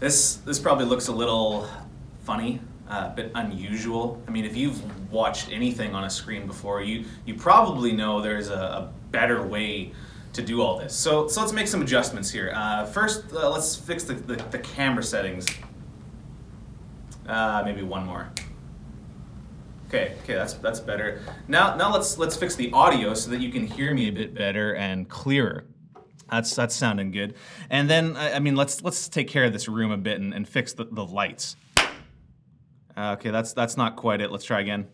This this probably looks a little funny, uh, a bit unusual. I mean, if you've watched anything on a screen before, you you probably know there's a, a better way to do all this. So so let's make some adjustments here. Uh, first, uh, let's fix the, the, the camera settings. Uh, maybe one more. Okay, okay, that's that's better. Now now let's let's fix the audio so that you can hear me a bit better and clearer. That's that's sounding good. And then I, I mean let's let's take care of this room a bit and, and fix the, the lights. Uh, okay, that's that's not quite it. Let's try again.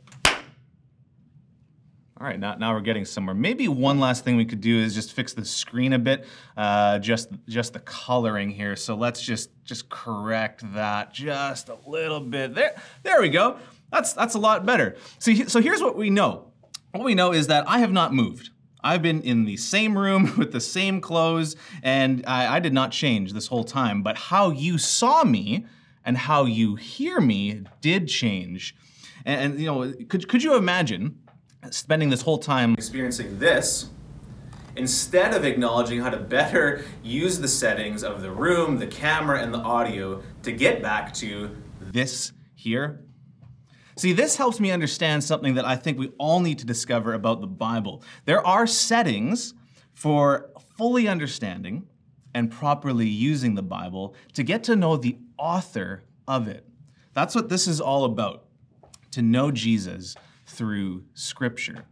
All right, now, now we're getting somewhere. Maybe one last thing we could do is just fix the screen a bit, uh, just just the coloring here. So let's just just correct that just a little bit. There, there we go. That's that's a lot better. See, so here's what we know. What we know is that I have not moved. I've been in the same room with the same clothes, and I, I did not change this whole time. But how you saw me and how you hear me did change. And, and you know, could could you imagine spending this whole time experiencing this? Instead of acknowledging how to better use the settings of the room, the camera, and the audio to get back to this here, See, this helps me understand something that I think we all need to discover about the Bible. There are settings for fully understanding and properly using the Bible to get to know the author of it. That's what this is all about to know Jesus through Scripture.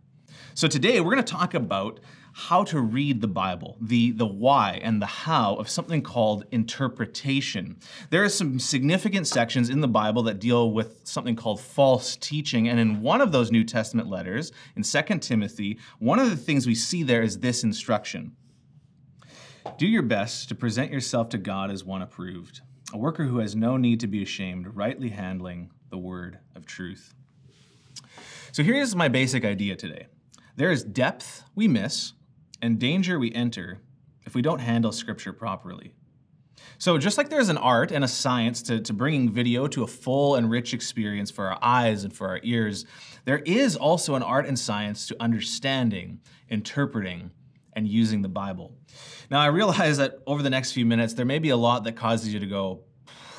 So today we're going to talk about how to read the Bible, the, the why and the how of something called interpretation. There are some significant sections in the Bible that deal with something called false teaching. And in one of those New Testament letters, in 2 Timothy, one of the things we see there is this instruction Do your best to present yourself to God as one approved, a worker who has no need to be ashamed, rightly handling the word of truth. So here's my basic idea today. There is depth we miss and danger we enter if we don't handle Scripture properly. So, just like there's an art and a science to, to bringing video to a full and rich experience for our eyes and for our ears, there is also an art and science to understanding, interpreting, and using the Bible. Now, I realize that over the next few minutes, there may be a lot that causes you to go,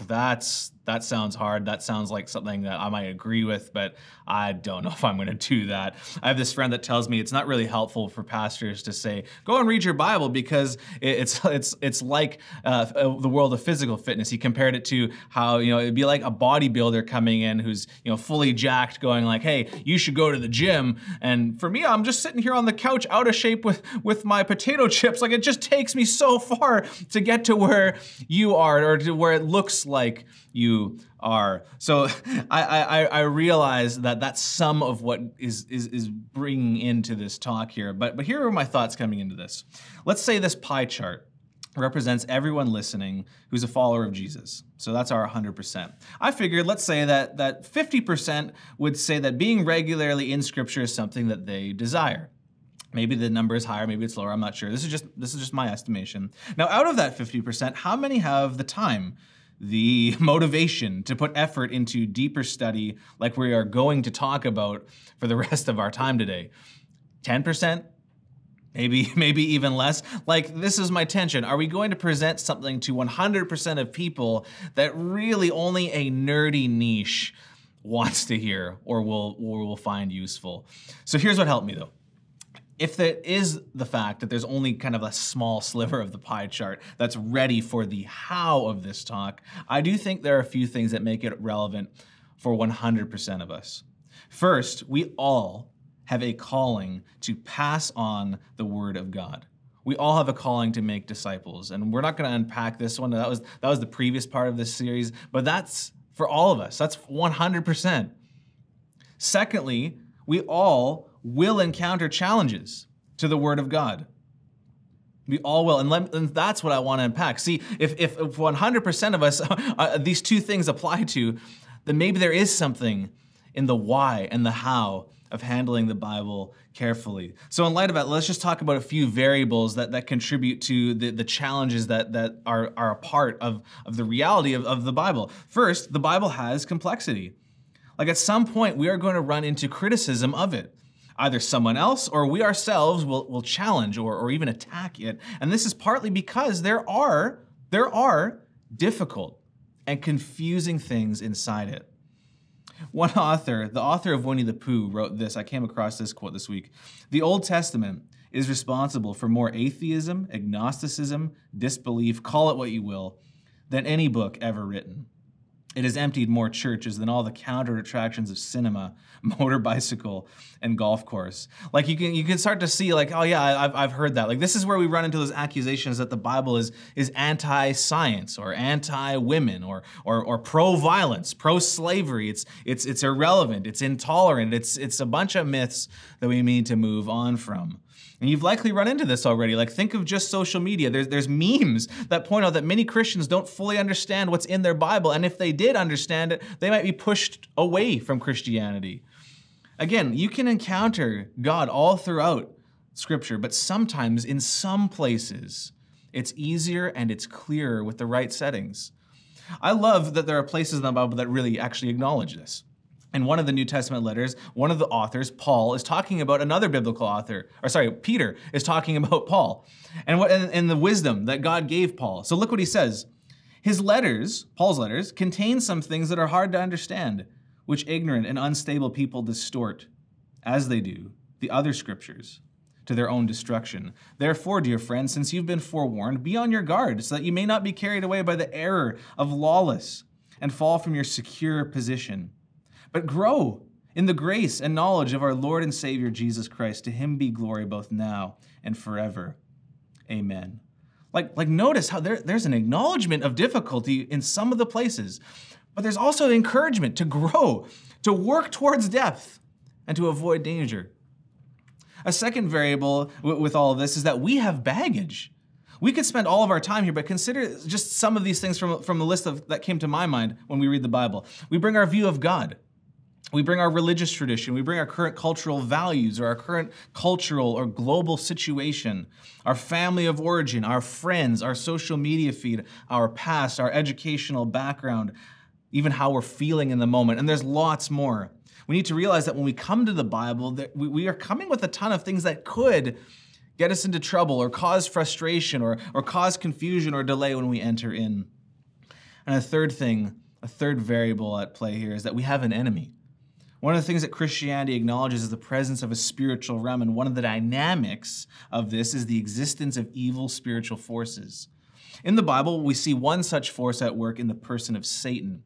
that's that sounds hard. That sounds like something that I might agree with, but I don't know if I'm going to do that. I have this friend that tells me it's not really helpful for pastors to say, "Go and read your Bible," because it's it's it's like uh, the world of physical fitness. He compared it to how you know it'd be like a bodybuilder coming in who's you know fully jacked, going like, "Hey, you should go to the gym." And for me, I'm just sitting here on the couch, out of shape with with my potato chips. Like it just takes me so far to get to where you are, or to where it looks like you are. So I, I, I realize that that's some of what is, is, is bringing into this talk here. But, but here are my thoughts coming into this. Let's say this pie chart represents everyone listening who's a follower of Jesus. So that's our 100%. I figured let's say that that 50% would say that being regularly in scripture is something that they desire. Maybe the number is higher, maybe it's lower, I'm not sure. This is just this is just my estimation. Now out of that 50%, how many have the time the motivation to put effort into deeper study like we are going to talk about for the rest of our time today. 10% maybe maybe even less? Like this is my tension. Are we going to present something to 100% of people that really only a nerdy niche wants to hear or will or will find useful? So here's what helped me though if there is the fact that there's only kind of a small sliver of the pie chart that's ready for the how of this talk, I do think there are a few things that make it relevant for 100% of us. First, we all have a calling to pass on the word of God. We all have a calling to make disciples, and we're not going to unpack this one. That was that was the previous part of this series, but that's for all of us. That's 100%. Secondly, we all will encounter challenges to the Word of God. We all will, and, let, and that's what I want to unpack. See, if, if, if 100% of us uh, these two things apply to, then maybe there is something in the why and the how of handling the Bible carefully. So, in light of that, let's just talk about a few variables that, that contribute to the, the challenges that, that are, are a part of, of the reality of, of the Bible. First, the Bible has complexity. Like at some point, we are going to run into criticism of it either someone else or we ourselves will, will challenge or, or even attack it. And this is partly because there are, there are difficult and confusing things inside it. One author, the author of Winnie the Pooh, wrote this. I came across this quote this week. The Old Testament is responsible for more atheism, agnosticism, disbelief, call it what you will, than any book ever written. It has emptied more churches than all the counter attractions of cinema, motor bicycle, and golf course. Like you can you can start to see like oh yeah I've, I've heard that like this is where we run into those accusations that the Bible is is anti-science or anti-women or or, or pro-violence, pro-slavery. It's it's it's irrelevant. It's intolerant. It's it's a bunch of myths that we need to move on from. And you've likely run into this already. Like, think of just social media. There's, there's memes that point out that many Christians don't fully understand what's in their Bible. And if they did understand it, they might be pushed away from Christianity. Again, you can encounter God all throughout Scripture, but sometimes in some places, it's easier and it's clearer with the right settings. I love that there are places in the Bible that really actually acknowledge this in one of the New Testament letters, one of the authors, Paul, is talking about another biblical author, or sorry, Peter is talking about Paul and what and, and the wisdom that God gave Paul. So look what he says. His letters, Paul's letters, contain some things that are hard to understand, which ignorant and unstable people distort, as they do the other scriptures, to their own destruction. Therefore, dear friends, since you've been forewarned, be on your guard, so that you may not be carried away by the error of lawless and fall from your secure position but grow in the grace and knowledge of our Lord and Savior Jesus Christ. To him be glory both now and forever. Amen. Like, like notice how there, there's an acknowledgement of difficulty in some of the places, but there's also encouragement to grow, to work towards depth, and to avoid danger. A second variable with all of this is that we have baggage. We could spend all of our time here, but consider just some of these things from, from the list of, that came to my mind when we read the Bible. We bring our view of God. We bring our religious tradition, we bring our current cultural values or our current cultural or global situation, our family of origin, our friends, our social media feed, our past, our educational background, even how we're feeling in the moment. And there's lots more. We need to realize that when we come to the Bible, that we are coming with a ton of things that could get us into trouble or cause frustration or, or cause confusion or delay when we enter in. And a third thing, a third variable at play here is that we have an enemy. One of the things that Christianity acknowledges is the presence of a spiritual realm, and one of the dynamics of this is the existence of evil spiritual forces. In the Bible, we see one such force at work in the person of Satan.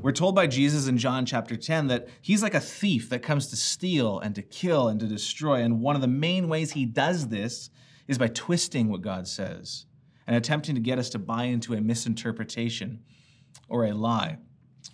We're told by Jesus in John chapter 10 that he's like a thief that comes to steal and to kill and to destroy. And one of the main ways he does this is by twisting what God says and attempting to get us to buy into a misinterpretation or a lie.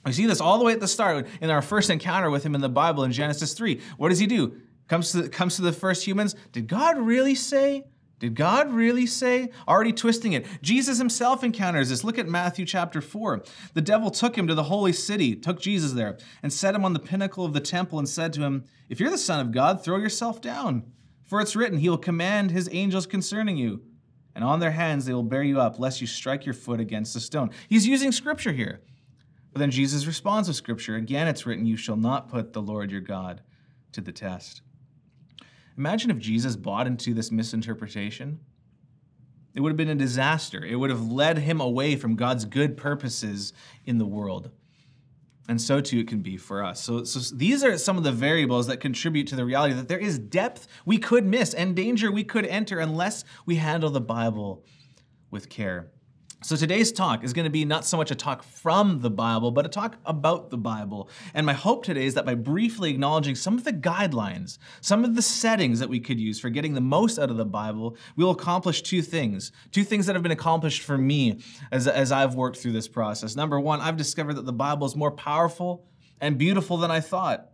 We see this all the way at the start in our first encounter with him in the Bible in Genesis 3. What does he do? Comes to, comes to the first humans. Did God really say? Did God really say? Already twisting it. Jesus himself encounters this. Look at Matthew chapter 4. The devil took him to the holy city, took Jesus there, and set him on the pinnacle of the temple and said to him, If you're the Son of God, throw yourself down. For it's written, He will command His angels concerning you, and on their hands they will bear you up, lest you strike your foot against a stone. He's using scripture here. But then Jesus responds with scripture. Again, it's written, You shall not put the Lord your God to the test. Imagine if Jesus bought into this misinterpretation. It would have been a disaster. It would have led him away from God's good purposes in the world. And so too it can be for us. So, so these are some of the variables that contribute to the reality that there is depth we could miss and danger we could enter unless we handle the Bible with care. So today's talk is going to be not so much a talk from the Bible, but a talk about the Bible. And my hope today is that by briefly acknowledging some of the guidelines, some of the settings that we could use for getting the most out of the Bible, we'll accomplish two things. Two things that have been accomplished for me as, as I've worked through this process. Number one, I've discovered that the Bible is more powerful and beautiful than I thought.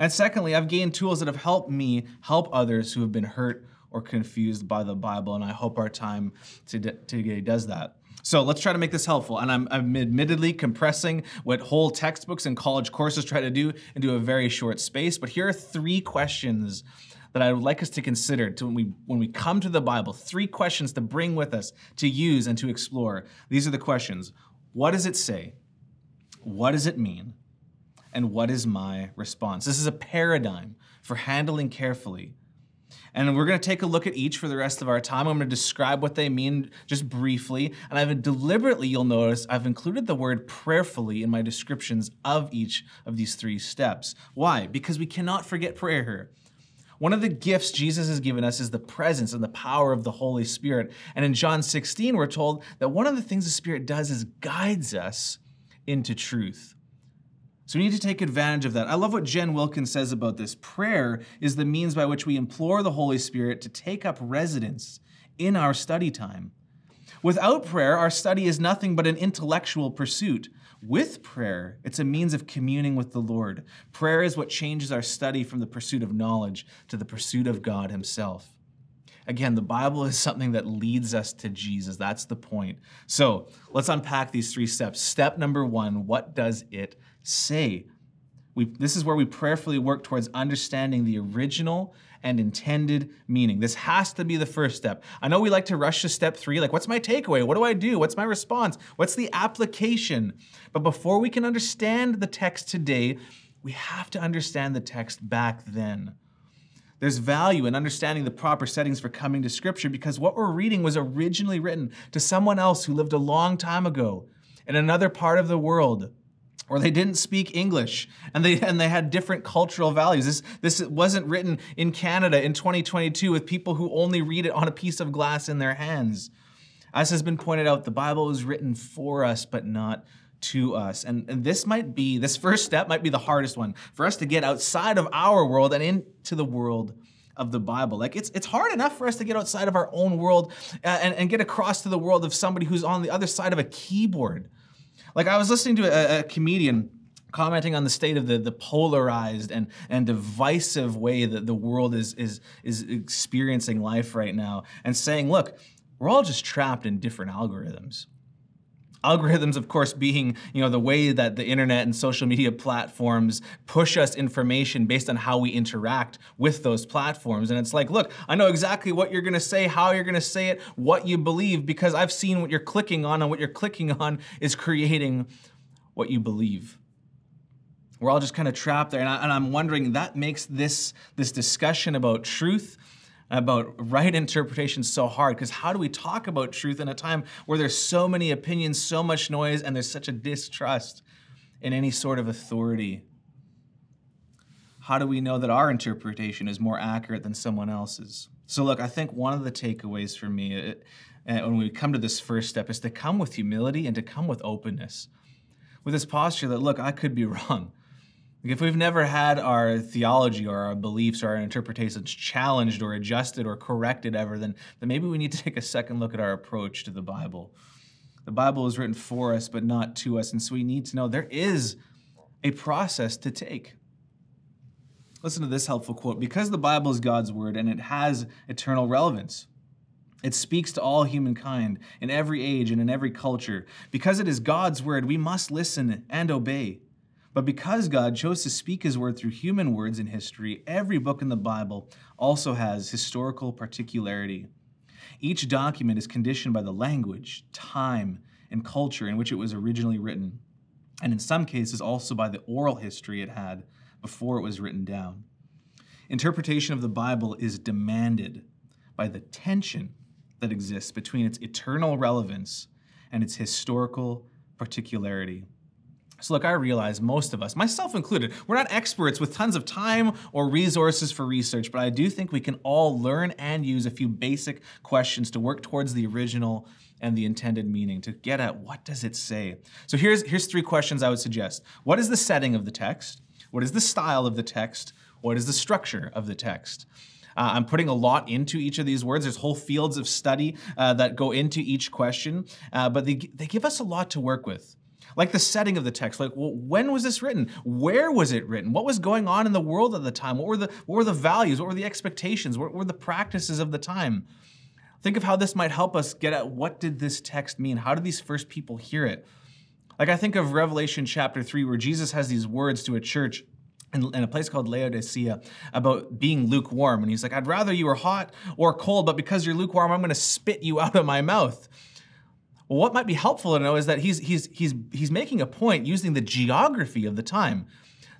And secondly, I've gained tools that have helped me help others who have been hurt or confused by the Bible. And I hope our time today does that. So let's try to make this helpful. And I'm, I'm, admittedly compressing what whole textbooks and college courses try to do into a very short space. But here are three questions that I would like us to consider to when we when we come to the Bible. Three questions to bring with us to use and to explore. These are the questions: What does it say? What does it mean? And what is my response? This is a paradigm for handling carefully And we're going to take a look at each for the rest of our time. I'm going to describe what they mean just briefly. And I've deliberately, you'll notice, I've included the word prayerfully in my descriptions of each of these three steps. Why? Because we cannot forget prayer here. One of the gifts Jesus has given us is the presence and the power of the Holy Spirit. And in John 16, we're told that one of the things the Spirit does is guides us into truth. So we need to take advantage of that. I love what Jen Wilkins says about this. Prayer is the means by which we implore the Holy Spirit to take up residence in our study time. Without prayer, our study is nothing but an intellectual pursuit. With prayer, it's a means of communing with the Lord. Prayer is what changes our study from the pursuit of knowledge to the pursuit of God Himself. Again, the Bible is something that leads us to Jesus. That's the point. So let's unpack these three steps. Step number one what does it say. We, this is where we prayerfully work towards understanding the original and intended meaning. This has to be the first step. I know we like to rush to step three, like, what's my takeaway? What do I do? What's my response? What's the application? But before we can understand the text today, we have to understand the text back then. There's value in understanding the proper settings for coming to Scripture because what we're reading was originally written to someone else who lived a long time ago in another part of the world or they didn't speak English and they and they had different cultural values. This this wasn't written in Canada in 2022 with people who only read it on a piece of glass in their hands. As has been pointed out, the Bible is written for us but not to us. And, and this might be, this first step might be the hardest one for us to get outside of our world and into the world of the Bible. Like it's it's hard enough for us to get outside of our own world uh, and, and get across to the world of somebody who's on the other side of a keyboard. Like I was listening to a, a comedian commenting on the state of the, the polarized and, and divisive way that the world is, is, is experiencing life right now and saying, look, we're all just trapped in different algorithms. Algorithms, of course, being you know the way that the internet and social media platforms push us information based on how we interact with those platforms. And it's like, look, I know exactly what you're going to say, how you're going to say it, what you believe, because I've seen what you're clicking on, and what you're clicking on is creating what you believe. We're all just kind of trapped there, and, I, am wondering that makes this this discussion about truth about right interpretation so hard because how do we talk about truth in a time where there's so many opinions, so much noise, and there's such a distrust in any sort of authority? How do we know that our interpretation is more accurate than someone else's? So, look, I think one of the takeaways for me it, uh, when we come to this first step is to come with humility and to come with openness. With this posture that, look, I could be wrong. If we've never had our theology or our beliefs or our interpretations challenged or adjusted or corrected ever, then, then maybe we need to take a second look at our approach to the Bible. The Bible is written for us, but not to us. And so we need to know there is a process to take. Listen to this helpful quote Because the Bible is God's word and it has eternal relevance, it speaks to all humankind in every age and in every culture. Because it is God's word, we must listen and obey. But because God chose to speak his word through human words in history, every book in the Bible also has historical particularity. Each document is conditioned by the language, time, and culture in which it was originally written, and in some cases also by the oral history it had before it was written down. Interpretation of the Bible is demanded by the tension that exists between its eternal relevance and its historical particularity. So, look, I realize most of us, myself included, we're not experts with tons of time or resources for research, but I do think we can all learn and use a few basic questions to work towards the original and the intended meaning to get at what does it say. So here's here's three questions I would suggest. What is the setting of the text? What is the style of the text? What is the structure of the text? Uh, I'm putting a lot into each of these words. There's whole fields of study uh, that go into each question, uh, but they, they give us a lot to work with like the setting of the text like well, when was this written? Where was it written? What was going on in the world at the time? What were the what were the values? What were the expectations? What were the practices of the time? Think of how this might help us get at what did this text mean? How did these first people hear it? Like i think of revelation chapter 3 where jesus has these words to a church in, a place called Laodicea about being lukewarm. And he's like, I'd rather you were hot or cold, but because you're lukewarm, I'm going to spit you out of my mouth. What might be helpful to know is that he's, he's, he's, he's making a point using the geography of the time.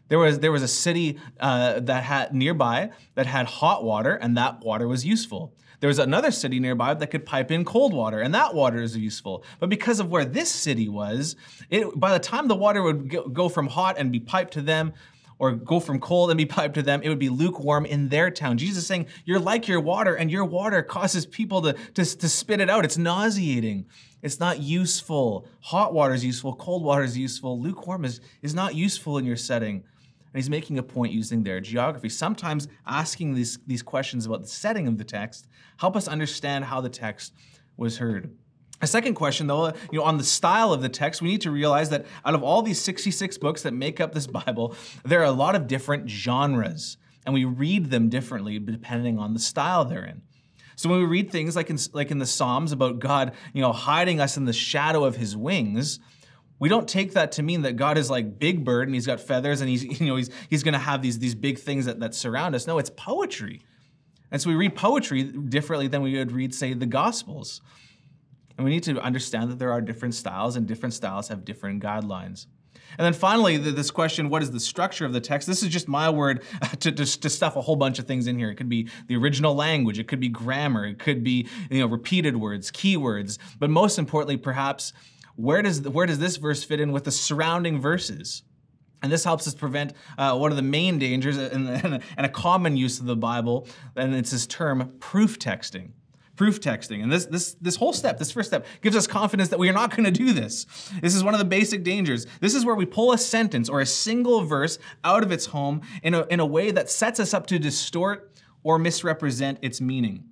There was, there was a city uh, that had nearby that had hot water, and that water was useful. There was another city nearby that could pipe in cold water, and that water is useful. But because of where this city was, it, by the time the water would go from hot and be piped to them, or go from cold and be piped to them, it would be lukewarm in their town. Jesus is saying, You're like your water, and your water causes people to, to, to spit it out. It's nauseating. It's not useful. Hot water is useful, cold water is useful. Lukewarm is, is not useful in your setting. And he's making a point using their geography. Sometimes asking these, these questions about the setting of the text help us understand how the text was heard. A second question, though, you know, on the style of the text, we need to realize that out of all these 66 books that make up this Bible, there are a lot of different genres, and we read them differently depending on the style they're in. So when we read things like in, like in the Psalms about God, you know, hiding us in the shadow of His wings, we don't take that to mean that God is like Big Bird and He's got feathers and He's you know He's He's going to have these these big things that that surround us. No, it's poetry, and so we read poetry differently than we would read, say, the Gospels. And we need to understand that there are different styles, and different styles have different guidelines. And then finally, this question what is the structure of the text? This is just my word to, to, to, stuff a whole bunch of things in here. It could be the original language, it could be grammar, it could be you know, repeated words, keywords, but most importantly, perhaps, where does, where does this verse fit in with the surrounding verses? And this helps us prevent uh, one of the main dangers and a common use of the Bible, and it's this term proof texting proof texting. And this, this, this whole step, this first step, gives us confidence that we are not going to do this. This is one of the basic dangers. This is where we pull a sentence or a single verse out of its home in a, in a way that sets us up to distort or misrepresent its meaning.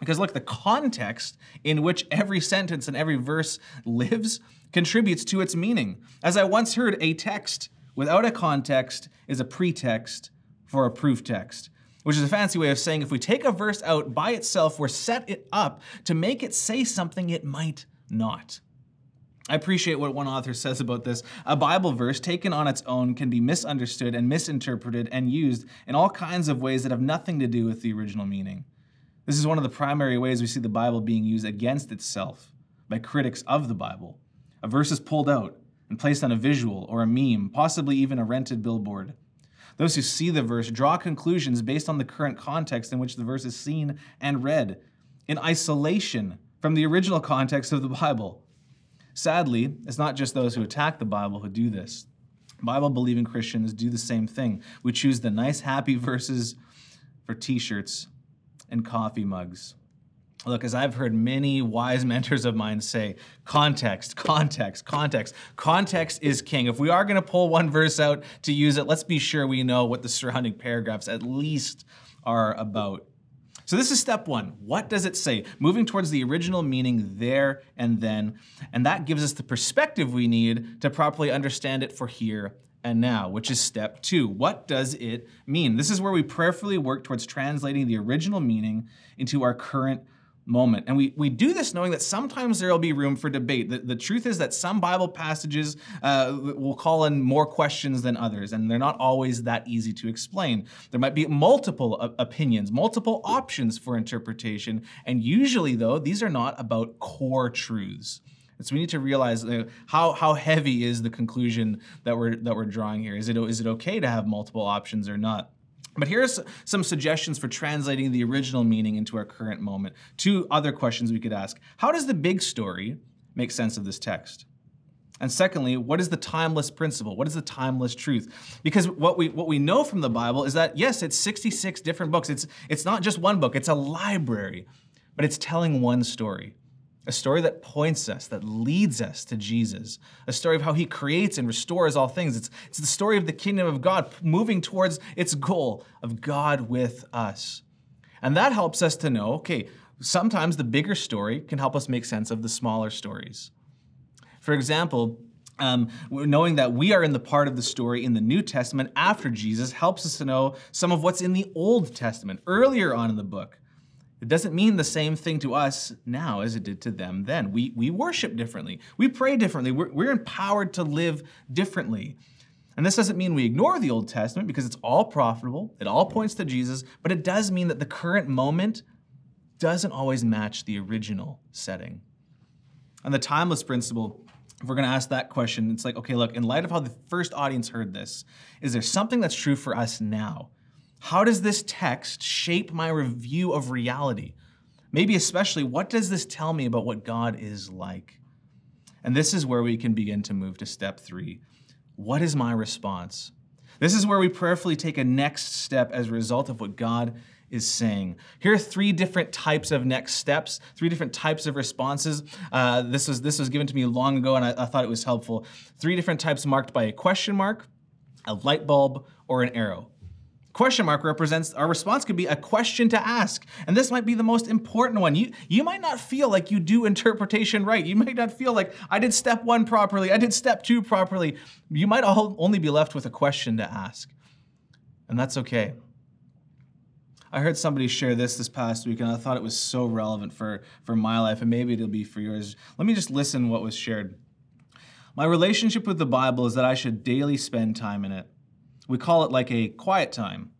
Because look, the context in which every sentence and every verse lives contributes to its meaning. As I once heard, a text without a context is a pretext for a proof text which is a fancy way of saying if we take a verse out by itself, we're set it up to make it say something it might not. I appreciate what one author says about this. A Bible verse taken on its own can be misunderstood and misinterpreted and used in all kinds of ways that have nothing to do with the original meaning. This is one of the primary ways we see the Bible being used against itself by critics of the Bible. A verse is pulled out and placed on a visual or a meme, possibly even a rented billboard. Those who see the verse draw conclusions based on the current context in which the verse is seen and read, in isolation from the original context of the Bible. Sadly, it's not just those who attack the Bible who do this. Bible believing Christians do the same thing. We choose the nice, happy verses for t shirts and coffee mugs. Look, as I've heard many wise mentors of mine say, context, context, context. Context is king. If we are going to pull one verse out to use it, let's be sure we know what the surrounding paragraphs at least are about. So, this is step one. What does it say? Moving towards the original meaning there and then. And that gives us the perspective we need to properly understand it for here and now, which is step two. What does it mean? This is where we prayerfully work towards translating the original meaning into our current moment. And we, we do this knowing that sometimes there will be room for debate. The, the truth is that some Bible passages uh, will call in more questions than others, and they're not always that easy to explain. There might be multiple opinions, multiple options for interpretation, and usually, though, these are not about core truths. So we need to realize uh, how, how heavy is the conclusion that we're, that we're drawing here. Is it, is it okay to have multiple options or not? But here's some suggestions for translating the original meaning into our current moment. Two other questions we could ask How does the big story make sense of this text? And secondly, what is the timeless principle? What is the timeless truth? Because what we what we know from the Bible is that yes, it's 66 different books. It's it's not just one book, it's a library, but it's telling one story a story that points us, that leads us to Jesus, a story of how he creates and restores all things. It's, it's the story of the kingdom of God moving towards its goal of God with us. And that helps us to know okay, sometimes the bigger story can help us make sense of the smaller stories. For example, um, knowing that we are in the part of the story in the New Testament after Jesus helps us to know some of what's in the Old Testament earlier on in the book. It doesn't mean the same thing to us now as it did to them then. We, we worship differently, we pray differently, we're, we're empowered to live differently. And this doesn't mean we ignore the Old Testament because it's all profitable, it all points to Jesus, but it does mean that the current moment doesn't always match the original setting. And the timeless principle if we're going to ask that question, it's like, okay, look, in light of how the first audience heard this, is there something that's true for us now? How does this text shape my review of reality? Maybe especially, what does this tell me about what God is like? And this is where we can begin to move to step three. What is my response? This is where we prayerfully take a next step as a result of what God is saying. Here are three different types of next steps, three different types of responses. Uh, this, was, this was given to me long ago, and I, I thought it was helpful. Three different types marked by a question mark, a light bulb, or an arrow. Question mark represents our response could be a question to ask. And this might be the most important one. You, you might not feel like you do interpretation right. You might not feel like I did step one properly, I did step two properly. You might only be left with a question to ask. And that's okay. I heard somebody share this this past week, and I thought it was so relevant for, for my life, and maybe it'll be for yours. Let me just listen what was shared. My relationship with the Bible is that I should daily spend time in it. We call it like a quiet time.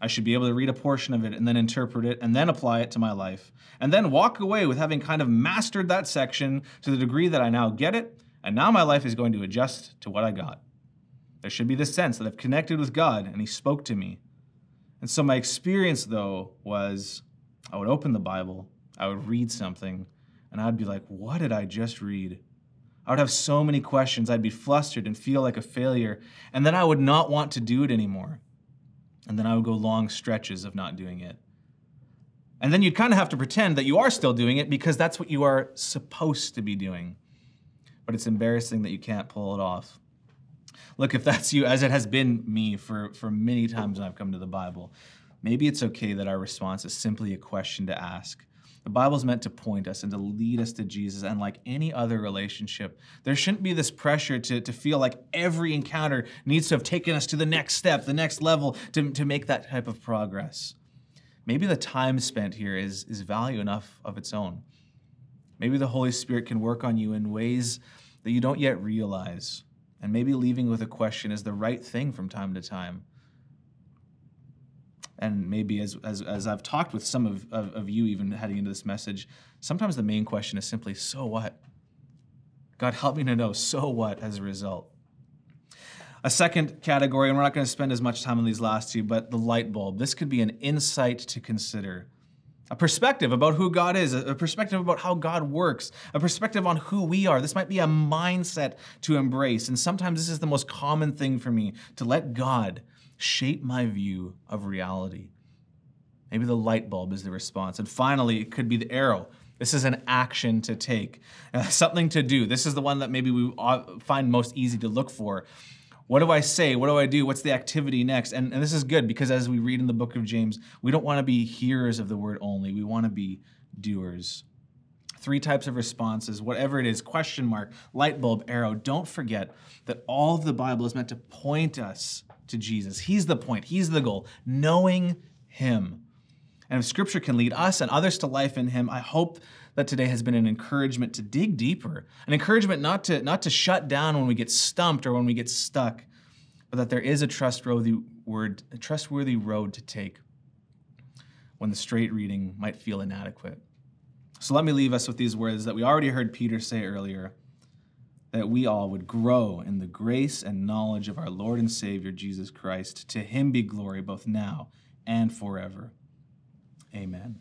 I should be able to read a portion of it and then interpret it and then apply it to my life. And then walk away with having kind of mastered that section to the degree that I now get it, and now my life is going to adjust to what I got. There should be this sense that I've connected with God and He spoke to me. And so my experience, though, was I would open the Bible, I would read something, and I'd be like, what did I just read? I would have so many questions. I'd be flustered and feel like a failure. And then I would not want to do it anymore. And then I would go long stretches of not doing it. And then you'd kind of have to pretend that you are still doing it because that's what you are supposed to be doing. But it's embarrassing that you can't pull it off. Look, if that's you, as it has been me for, for many times when I've come to the Bible, maybe it's okay that our response is simply a question to ask the Bible is meant to point us and to lead us to Jesus. And like any other relationship, there shouldn't be this pressure to, to feel like every encounter needs to have taken us to the next step, the next level to, to make that type of progress. Maybe the time spent here is, is value enough of its own. Maybe the Holy Spirit can work on you in ways that you don't yet realize. And maybe leaving with a question is the right thing from time to time and maybe as, as, as I've talked with some of, of, of, you even heading into this message, sometimes the main question is simply, so what? God, help me to know, so what as a result? A second category, and we're not going to spend as much time on these last two, but the light bulb. This could be an insight to consider. A perspective about who God is, a perspective about how God works, a perspective on who we are. This might be a mindset to embrace. And sometimes this is the most common thing for me to let God shape my view of reality. Maybe the light bulb is the response. And finally, it could be the arrow. This is an action to take, uh, something to do. This is the one that maybe we find most easy to look for. What do I say? What do I do? What's the activity next? And, and this is good because as we read in the book of James, we don't want to be hearers of the word only, we want to be doers. Three types of responses, whatever it is question mark, light bulb, arrow. Don't forget that all of the Bible is meant to point us to Jesus. He's the point, He's the goal, knowing Him. And if Scripture can lead us and others to life in Him, I hope that today has been an encouragement to dig deeper, an encouragement not to, not to shut down when we get stumped or when we get stuck, but that there is a trustworthy word, a trustworthy road to take when the straight reading might feel inadequate. So let me leave us with these words that we already heard Peter say earlier that we all would grow in the grace and knowledge of our Lord and Savior Jesus Christ. To him be glory both now and forever. Amen.